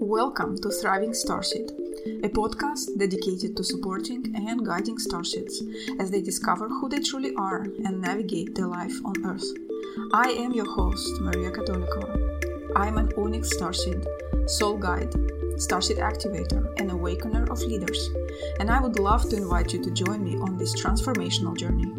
Welcome to Thriving Starseed, a podcast dedicated to supporting and guiding starseeds as they discover who they truly are and navigate their life on Earth. I am your host, Maria Katolikova. I'm an Onyx Starseed, soul guide, starseed activator, and awakener of leaders, and I would love to invite you to join me on this transformational journey.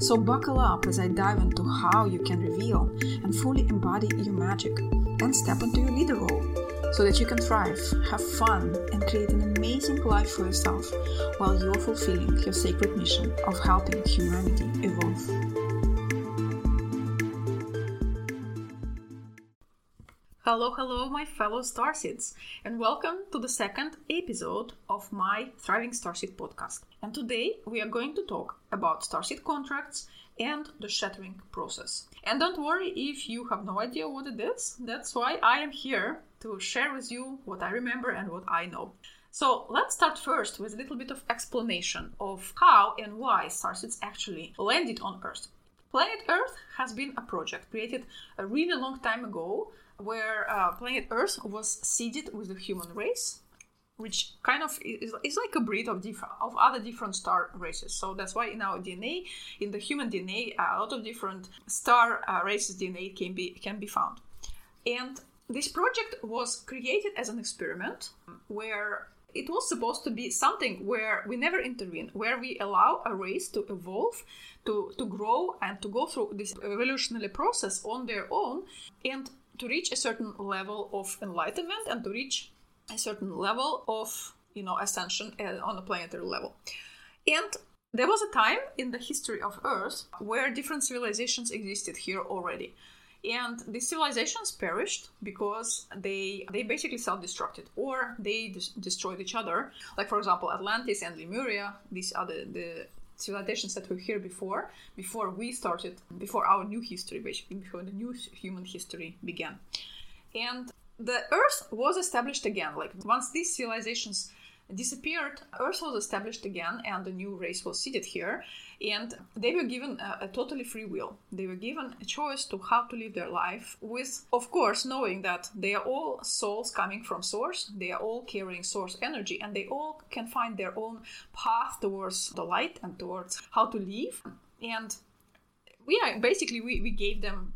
So, buckle up as I dive into how you can reveal and fully embody your magic and step into your leader role so that you can thrive, have fun, and create an amazing life for yourself while you're fulfilling your sacred mission of helping humanity evolve. Hello, hello, my fellow starseeds, and welcome to the second episode of my Thriving Starseed podcast. And today we are going to talk about starseed contracts and the shattering process. And don't worry if you have no idea what it is, that's why I am here to share with you what I remember and what I know. So let's start first with a little bit of explanation of how and why starseeds actually landed on Earth. Planet Earth has been a project created a really long time ago where uh, planet Earth was seeded with the human race, which kind of is, is like a breed of different of other different star races. So that's why in our DNA, in the human DNA, a lot of different star uh, races DNA can be can be found. And this project was created as an experiment where it was supposed to be something where we never intervene, where we allow a race to evolve, to, to grow, and to go through this evolutionary process on their own, and to reach a certain level of enlightenment and to reach a certain level of you know ascension uh, on a planetary level. And there was a time in the history of Earth where different civilizations existed here already and these civilizations perished because they they basically self-destructed or they des- destroyed each other like for example atlantis and lemuria these are the, the civilizations that were here before before we started before our new history basically before the new human history began. And the earth was established again like once these civilizations disappeared earth was established again and a new race was seated here and they were given a, a, totally free will. They were given a choice to how to live their life with of course knowing that they are all souls coming from source they are all carrying source energy and they all can find their own path towards the light and towards how to live. And we are basically we, we gave them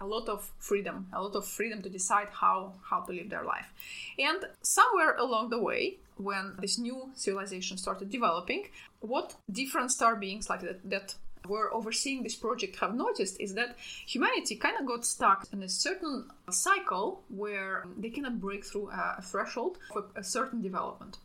a lot of freedom a lot of freedom to decide how how to live their life. And somewhere along the way when this new civilization started developing what different star beings like that, that were overseeing this project have noticed is that humanity kind of got stuck in a certain cycle where they cannot break through a threshold for a certain development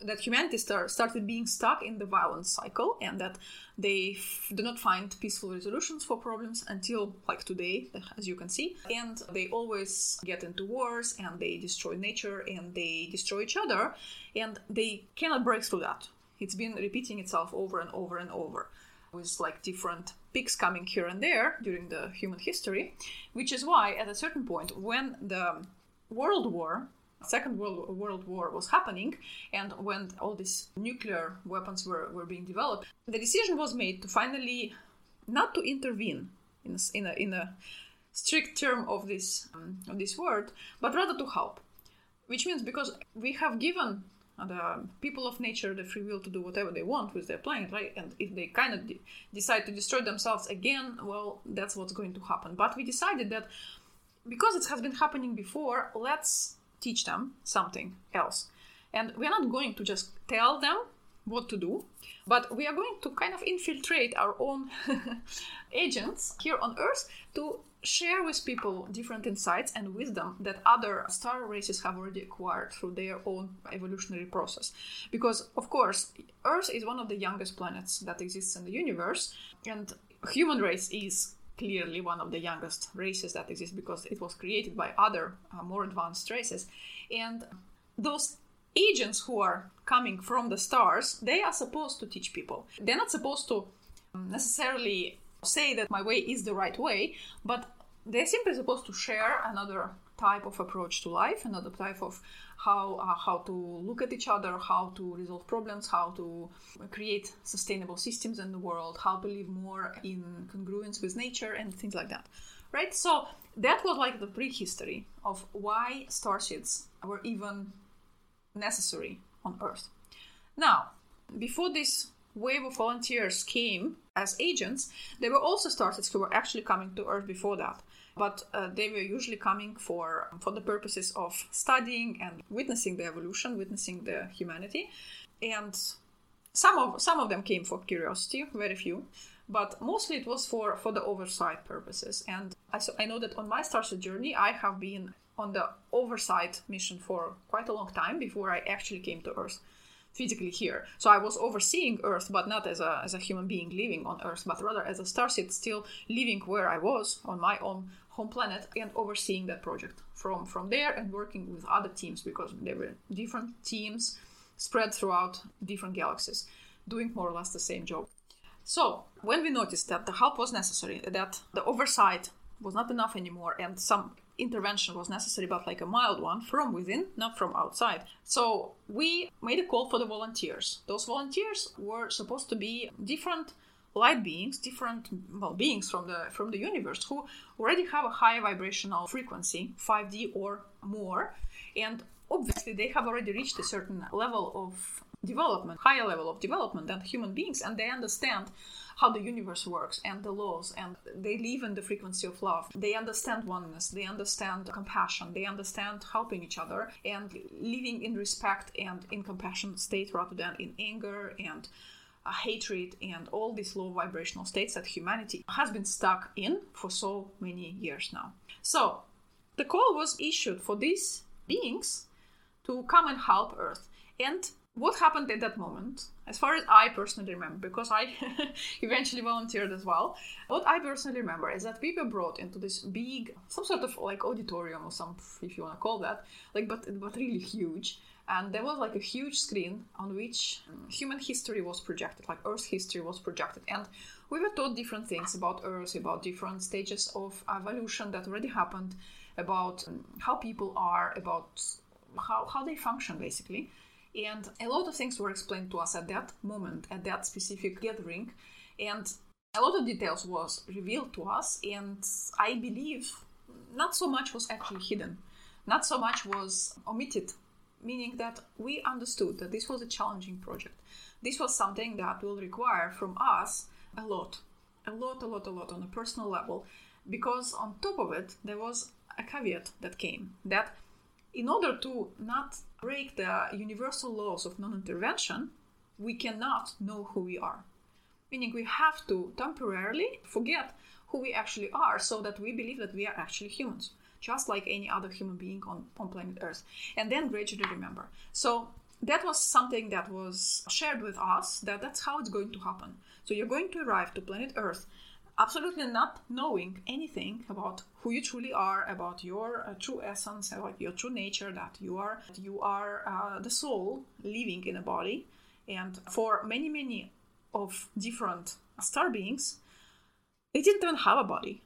that humanity start, started being stuck in the violence cycle and that they f- do not find peaceful resolutions for problems until like today uh, as you can see. And they always get into wars and they destroy nature and they destroy each other and they cannot break through that. It's been repeating itself over and over and over with like different peaks coming here and there during the human history which is why at a certain point when the world war Second World, World War was happening, and when all these nuclear weapons were, were being developed, the decision was made to finally not to intervene in a, in a, in a strict term of this um, of this word, but rather to help. Which means because we have given the people of nature the free will to do whatever they want with their planet, right? And if they kind of de- decide to destroy themselves again, well, that's what's going to happen. But we decided that because it has been happening before, let's teach them something else. And we're not going to just tell them what to do, but we are going to kind of infiltrate our own agents here on Earth to share with people different insights and wisdom that other star races have already acquired through their own evolutionary process. Because, of course, Earth is one of the youngest planets that exists in the universe, and human race is clearly one of the youngest races that exists because it was created by other uh, more advanced races. And those agents who are coming from the stars they are supposed to teach people. They're not supposed to necessarily say that my way is the right way but they're simply supposed to share another type of approach to life, another type of how uh, how to look at each other, how to resolve problems, how to create sustainable systems in the world, how to live more in congruence with nature, and things like that. right? So that was like the prehistory of why starseeds were even necessary on Earth. Now, before this wave of volunteers came as agents, there were also starseeds who were actually coming to Earth before that. But uh, they were usually coming for for the purposes of studying and witnessing the evolution, witnessing the humanity, and some of some of them came for curiosity, very few, but mostly it was for for the oversight purposes. And I so I know that on my starship journey, I have been on the oversight mission for quite a long time before I actually came to Earth physically here. So I was overseeing Earth, but not as a, as a human being living on Earth, but rather as a starseed still living where I was on my own home planet and overseeing that project from, from there and working with other teams because there were different teams spread throughout different galaxies doing more or less the same job. So when we noticed that the help was necessary, that the oversight was not enough anymore and some intervention was necessary, but like a mild one from within, not from outside. So we made a call for the volunteers. Those volunteers were supposed to be different light beings, different well beings from the from the universe who already have a high vibrational frequency, 5D or more, and obviously they have already reached a certain level of development, higher level of development than human beings, and they understand how the universe works and the laws and they live in the frequency of love. They understand oneness they understand compassion they understand helping each other and living in respect and in compassion state rather than in anger and hatred and all these low vibrational states that humanity has been stuck in for so many years now. So the call was issued for these beings to come and help earth. And what happened at that moment, as far as I personally remember, because I eventually volunteered as well, what I personally remember is that we were brought into this big, some sort of like auditorium or some, if you want to call that, like, but, but really huge. And there was like a huge screen on which human history was projected, like Earth history was projected. And we were taught different things about Earth, about different stages of evolution that already happened, about how people are, about how, how they function basically. And a lot of things were explained to us at that moment, at that specific gathering. And a lot of details was revealed to us. And I believe not so much was actually hidden, not so much was omitted, meaning that we understood that this was a challenging project. This was something that will require from us a lot, a lot, a lot, a lot on a personal level, because on top of it, there was a caveat that came that in order to not break the universal laws of non intervention, we cannot know who we are. Meaning, we have to temporarily forget who we actually are so that we believe that we are actually humans, just like any other human being on, on planet Earth, and then gradually remember. So, that was something that was shared with us that that's how it's going to happen. So, you're going to arrive to planet Earth absolutely not knowing anything about who you truly are about your uh, true essence about your true nature that you are you are uh, the soul living in a body. And for many many of different star beings they didn't even have a body.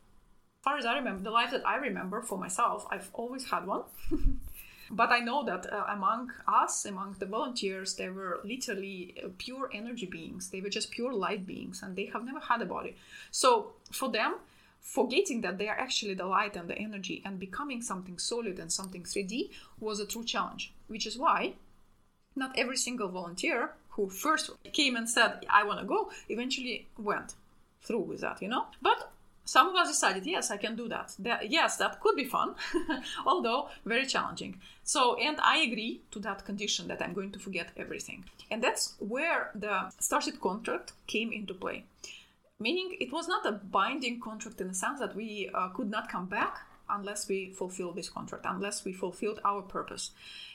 As far as i remember the life that i remember for myself i've always had one But I know that uh, among us, among the volunteers, they were literally uh, pure energy beings. They were just pure light beings and they have never had a body. So for them, forgetting that they are actually the light and the energy and becoming something solid and something 3D was a true challenge, which is why not every single volunteer who first came and said, I want to go, eventually went through with that, you know? But some of us decided, yes, I can do that. that yes, that could be fun, although very challenging. So, and I agree to that condition that I'm going to forget everything. And that's where the Starseed contract came into play. Meaning, it was not a binding contract in the sense that we uh, could not come back unless we fulfill this contract, unless we fulfilled our purpose.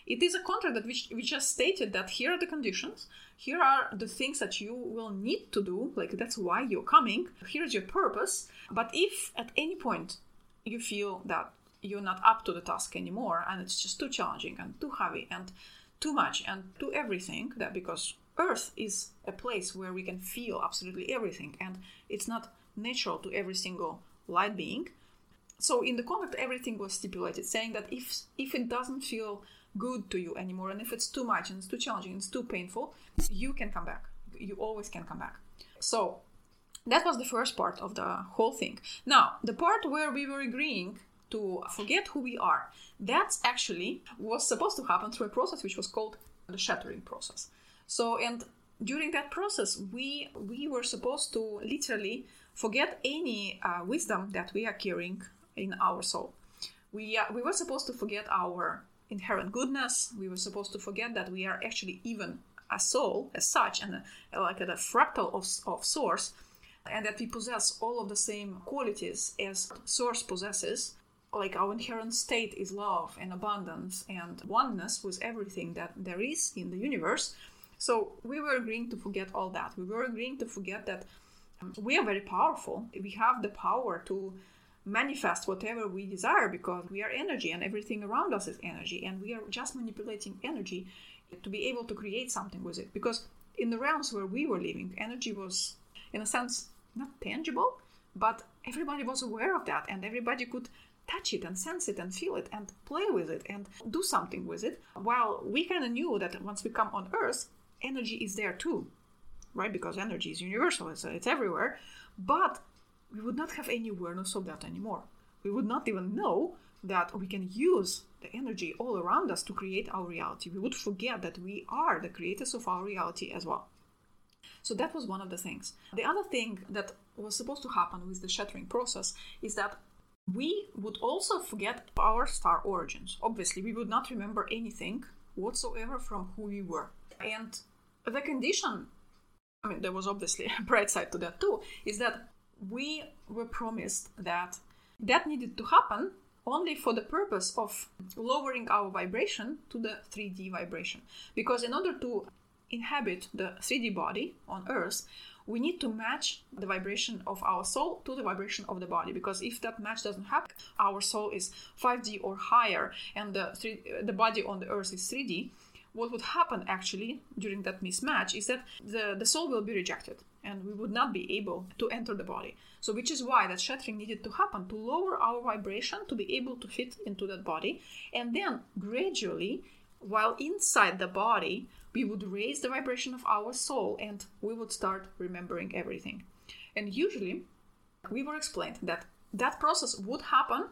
It is a contract that which, which just stated that here are the conditions, here are the things that you will need to do, like that's why you're coming, here's your purpose. But if at any point you feel that you're not up to the task anymore and it's just too challenging and too heavy and too much and too everything, that because Earth is a place where we can feel absolutely everything and it's not natural to every single light being. So in the contract, everything was stipulated, saying that if if it doesn't feel good to you anymore and if it's too much and it's too challenging and it's too painful you can come back you always can come back so That was the first part of the whole thing. Now, the part where we were agreeing to forget who we are, that's actually was supposed to happen through a process which was called the shattering process. So, and during that process, we we were supposed to literally forget any uh, wisdom that we are carrying in our soul. We uh, we were supposed to forget our inherent goodness. We were supposed to forget that we are actually even a soul as such and a, like a, a fractal of, of source and that we possess all of the same qualities as source possesses like our inherent state is love and abundance and oneness with everything that there is in the universe so we were agreeing to forget all that we were agreeing to forget that um, we are very powerful we have the power to manifest whatever we desire because we are energy and everything around us is energy and we are just manipulating energy to be able to create something with it. Because in the realms where we were living energy was in a sense not tangible but everybody was aware of that and everybody could touch it and sense it and feel it and play with it and do something with it. While we kind of knew that once we come on earth energy is there too right? Because energy is universal it's, it's everywhere. But we would not have any awareness of that anymore we would not even know that we can use the energy all around us to create our reality. We would forget that we are the creators of our reality as well. So that was one of the things. The other thing that was supposed to happen with the shattering process is that we would also forget our star origins. Obviously, we would not remember anything whatsoever from who we were. And the condition, I mean, there was obviously a bright side to that too, is that we were promised that that needed to happen only for the purpose of lowering our vibration to the 3D vibration. Because in order to inhabit the 3D body on Earth, we need to match the vibration of our soul to the vibration of the body. Because if that match doesn't happen, our soul is 5D or higher, and the, three, the body on the Earth is 3D. What would happen actually during that mismatch is that the, the soul will be rejected and we would not be able to enter the body. So, which is why that shattering needed to happen to lower our vibration to be able to fit into that body. And then gradually, while inside the body, we would raise the vibration of our soul and we would start remembering everything. And usually, we were explained that that process would happen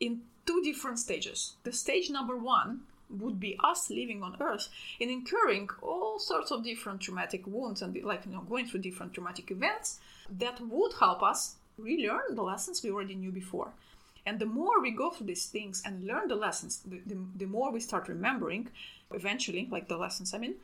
in two different stages. The stage number one would be us living on earth and incurring all sorts of different traumatic wounds and like you know going through different traumatic events that would help us relearn the lessons we already knew before. And the more we go through these things and learn the lessons the, the, the more we start remembering eventually like the lessons i mean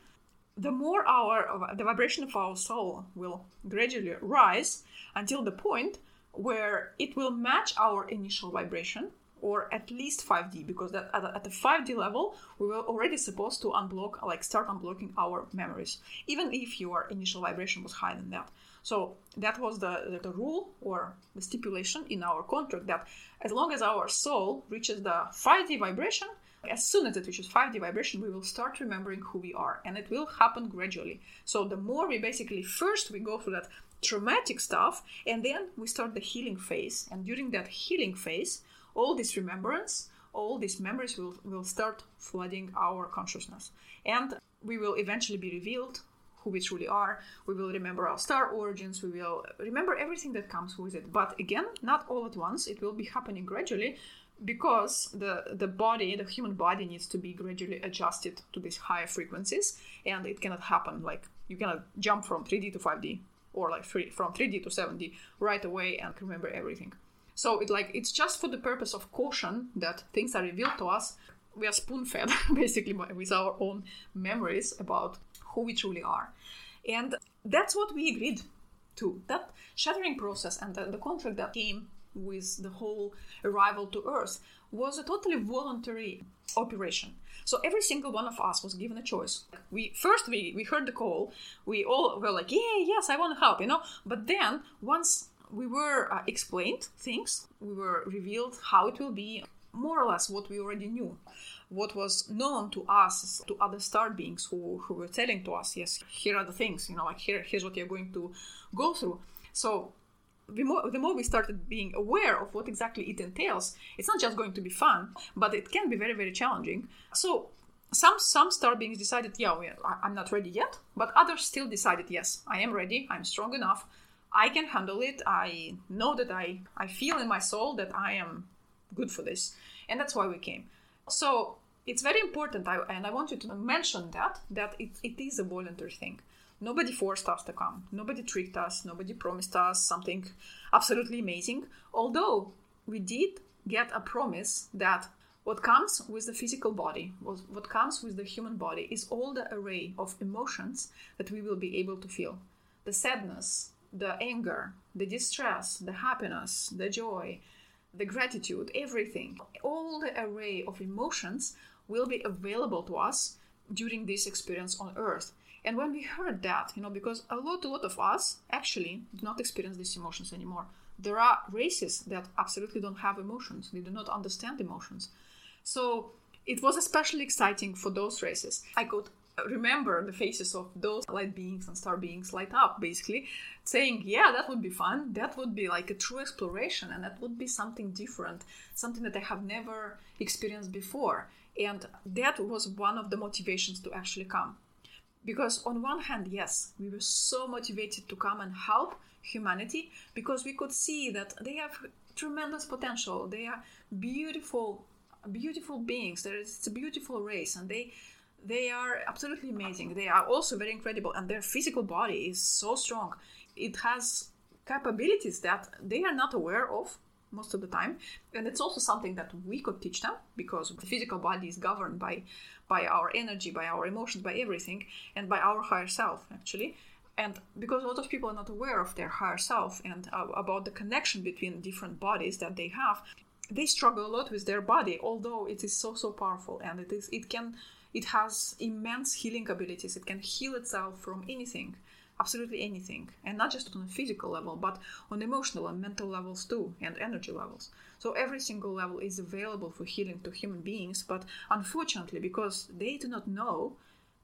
the more our the vibration of our soul will gradually rise until the point where it will match our initial vibration or at least 5D because that at, the 5D level we were already supposed to unblock like start unblocking our memories even if your initial vibration was higher than that. So that was the, the, the rule or the stipulation in our contract that as long as our soul reaches the 5D vibration, as soon as it reaches 5D vibration, we will start remembering who we are, and it will happen gradually. So the more we basically first we go through that traumatic stuff, and then we start the healing phase. And during that healing phase, all this remembrance, all these memories will, will start flooding our consciousness. And we will eventually be revealed who we truly are. We will remember our star origins. We will remember everything that comes with it. But again, not all at once. It will be happening gradually because the the body, the human body, needs to be gradually adjusted to these higher frequencies, and it cannot happen like you cannot jump from 3D to 5D or like from 3D to 7D right away and remember everything. So it like it's just for the purpose of caution that things are revealed to us. We are spoon fed basically with our own memories about who we truly are, and that's what we agreed to. That shattering process and the, the contract that came with the whole arrival to Earth was a totally voluntary operation. So every single one of us was given a choice. We first we, we heard the call, we all were like, yeah, yes, I want to help, you know. But then once we were uh, explained things, we were revealed how it will be, more or less what we already knew. What was known to us, to other star beings who, who were telling to us, yes, here are the things, you know, like here, here's what you're going to go through. So the more, the more we started being aware of what exactly it entails, it's not just going to be fun, but it can be very, very challenging. So some some star beings decided, yeah, I'm not ready yet, but others still decided, yes, I am ready, I'm strong enough, I can handle it. I know that I, I feel in my soul that I am good for this. And that's why we came. So it's very important, I, and I want you to mention that, that it, it is a voluntary thing. Nobody forced us to come. Nobody tricked us. Nobody promised us something absolutely amazing. Although we did get a promise that what comes with the physical body, what comes with the human body, is all the array of emotions that we will be able to feel the sadness, the anger, the distress, the happiness, the joy, the gratitude, everything. All the array of emotions will be available to us during this experience on earth. And when we heard that, you know, because a lot, a lot of us actually do not experience these emotions anymore. There are races that absolutely don't have emotions. They do not understand emotions. So it was especially exciting for those races. I could remember the faces of those light beings and star beings light up, basically, saying, Yeah, that would be fun. That would be like a true exploration, and that would be something different, something that I have never experienced before. And that was one of the motivations to actually come. Because, on one hand, yes, we were so motivated to come and help humanity because we could see that they have tremendous potential. They are beautiful beautiful beings. There is, it's a beautiful race, and they they are absolutely amazing. They are also very incredible, and their physical body is so strong. It has capabilities that they are not aware of most of the time, and it's also something that we could teach them because the physical body is governed by by our energy, by our emotions, by everything, and by our higher self actually. And because a lot of people are not aware of their higher self and uh, about the connection between different bodies that they have, they struggle a lot with their body although it is so so powerful and it is it can it has immense healing abilities. It can heal itself from anything absolutely anything. And not just on a physical level but on emotional and mental levels too and energy levels. So every single level is available for healing to human beings but unfortunately because they do not know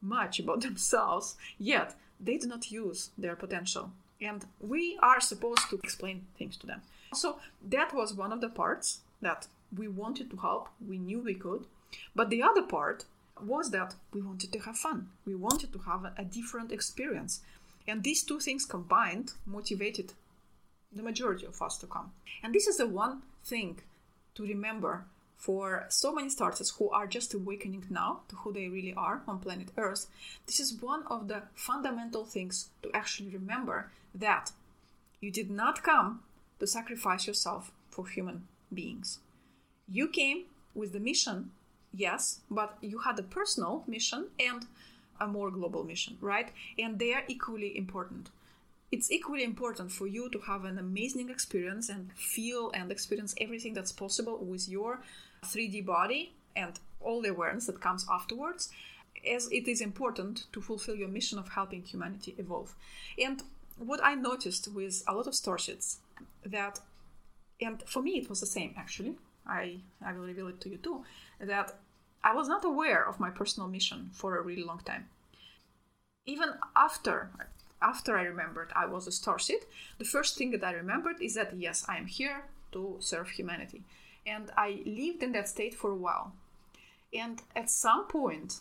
much about themselves yet they do not use their potential. And we are supposed to explain things to them. So that was one of the parts that we wanted to help, we knew we could. But the other part was that we wanted to have fun. We wanted to have a, different experience. And these two things combined motivated the majority of us to come. And this is the one thing to remember for so many starseeds who are just awakening now to who they really are on planet Earth. This is one of the fundamental things to actually remember that you did not come to sacrifice yourself for human beings. You came with the mission, yes, but you had a personal mission and a more global mission, right? And they are equally important. It's equally important for you to have an amazing experience and feel and experience everything that's possible with your 3D body and all the awareness that comes afterwards, as it is important to fulfill your mission of helping humanity evolve. And what I noticed with a lot of starseeds that and for me it was the same actually i i will reveal it to you too that i was not aware of my personal mission for a really long time. Even after after i remembered i was a starseed the first thing that i remembered is that yes i am here to serve humanity. And i lived in that state for a while. And at some point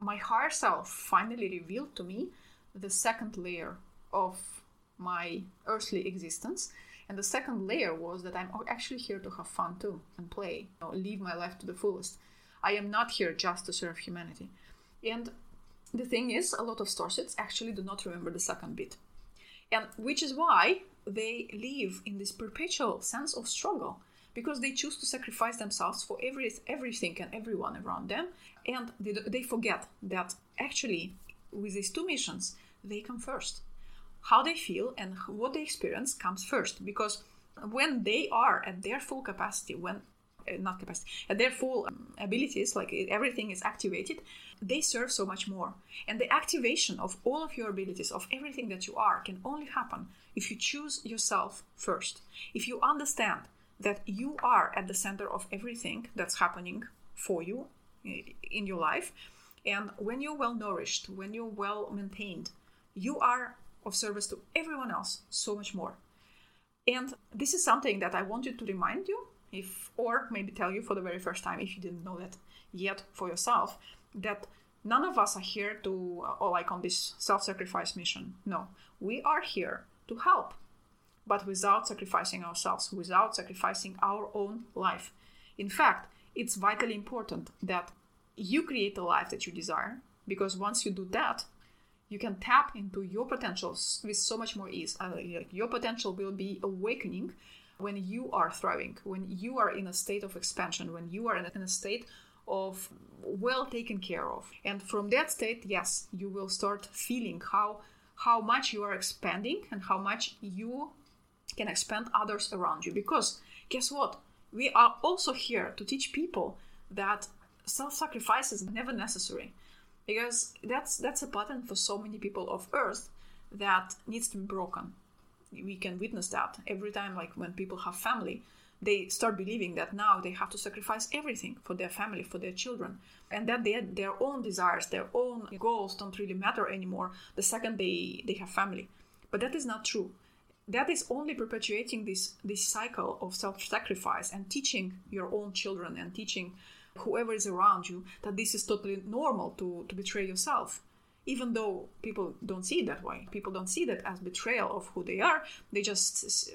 my higher self finally revealed to me the second layer of my earthly existence and the second layer was that I'm actually here to have fun too and play, you know, live my life to the fullest. I am not here just to serve humanity. And the thing is, a lot of starseeds actually do not remember the second bit. And which is why they live in this perpetual sense of struggle because they choose to sacrifice themselves for every, everything and everyone around them. And they, they forget that actually, with these two missions, they come first how they feel and what they experience comes first. Because when they are at their full capacity when uh, not capacity at their full um, abilities like everything is activated they serve so much more. And the activation of all of your abilities of everything that you are can only happen if you choose yourself first. If you understand that you are at the center of everything that's happening for you in your life and when you're well nourished when you're well maintained you are of service to everyone else so much more. And this is something that I wanted to remind you, if or maybe tell you for the very first time if you didn't know that yet for yourself, that none of us are here to or like on this self-sacrifice mission. No, we are here to help, but without sacrificing ourselves, without sacrificing our own life. In fact, it's vitally important that you create the life that you desire because once you do that, you can tap into your potentials with so much more ease. Uh, your potential will be awakening when you are thriving, when you are in a state of expansion, when you are in a state of well taken care of. And from that state, yes, you will start feeling how how much you are expanding and how much you can expand others around you. Because guess what? We are also here to teach people that self-sacrifice is never necessary. Because that's that's a pattern for so many people of Earth that needs to be broken. We can witness that every time like when people have family they start believing that now they have to sacrifice everything for their family, for their children, and that they, their own desires, their own goals don't really matter anymore the second they, they have family. But that is not true. That is only perpetuating this, this cycle of self sacrifice and teaching your own children and teaching whoever is around you that this is totally normal to, to betray yourself. Even though people don't see it that way. People don't see that as betrayal of who they are. They just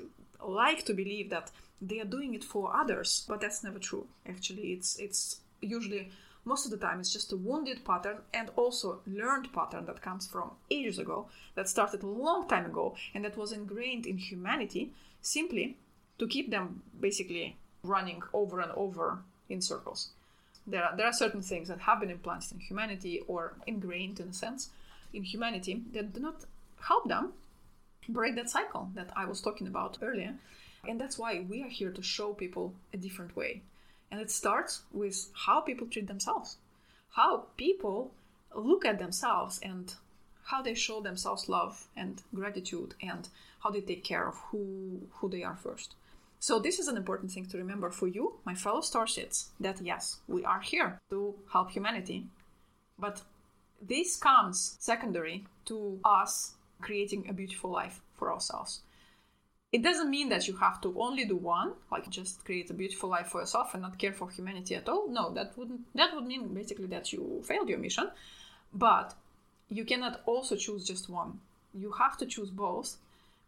like to believe that they are doing it for others but that's never true. Actually it's it's usually most of the time it's just a wounded pattern and also learned pattern that comes from ages ago that started a long time ago and that was ingrained in humanity simply to keep them basically running over and over in circles there are, there are certain things that have been implanted in humanity or ingrained in a sense in humanity that do not help them break that cycle that I was talking about earlier and that's why we are here to show people a different way. And it starts with how people treat themselves, how people look at themselves and how they show themselves love and gratitude and how they take care of who who they are first. So this is an important thing to remember for you, my fellow starseeds, that yes, we are here to help humanity. But this comes secondary to us creating a beautiful life for ourselves. It doesn't mean that you have to only do one, like just create a beautiful life for yourself and not care for humanity at all. No, that wouldn't that would mean basically that you failed your mission. But you cannot also choose just one. You have to choose both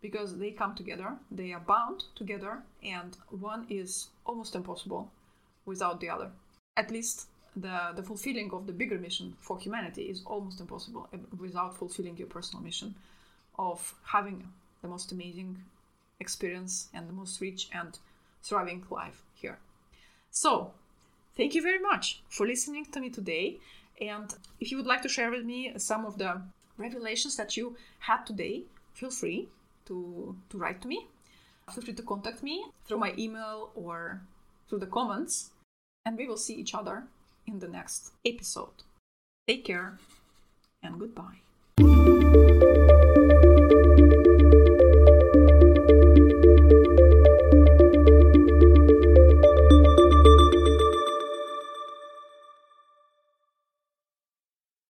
because they come together, they are bound together, and one is almost impossible without the other. At least the, the fulfilling of the bigger mission for humanity is almost impossible without fulfilling your personal mission of having the most amazing experience and the most rich and thriving life here. So, thank you very much for listening to me today. And if you would like to share with me some of the revelations that you had today, feel free to, to write to me. Feel free to contact me through my email or through the comments. And we will see each other in the next episode. Take care and goodbye.